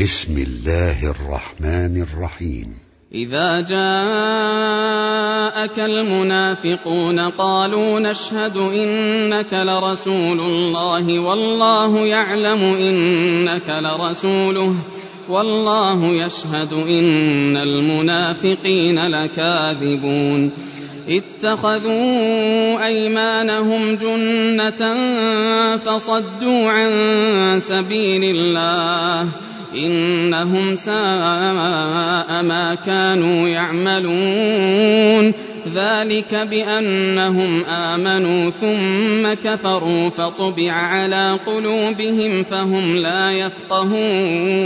بسم الله الرحمن الرحيم. إذا جاءك المنافقون قالوا نشهد إنك لرسول الله والله يعلم إنك لرسوله والله يشهد إن المنافقين لكاذبون. اتخذوا أيمانهم جنة فصدوا عن سبيل الله إنهم ساء ما كانوا يعملون. ذلك بأنهم آمنوا ثم كفروا فطبع على قلوبهم فهم لا يفقهون.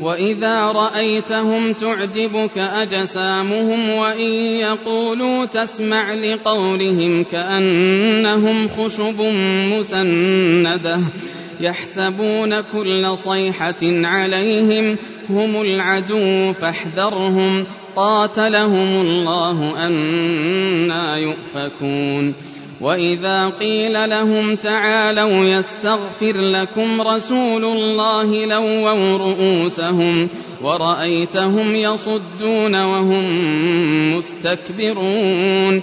وإذا رأيتهم تعجبك أجسامهم وإن يقولوا تسمع لقولهم كأنهم خشب مسندة. يحسبون كل صيحة عليهم هم العدو فاحذرهم قاتلهم الله أنا يؤفكون وإذا قيل لهم تعالوا يستغفر لكم رسول الله لووا رؤوسهم ورأيتهم يصدون وهم مستكبرون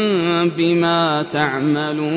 بما تعملون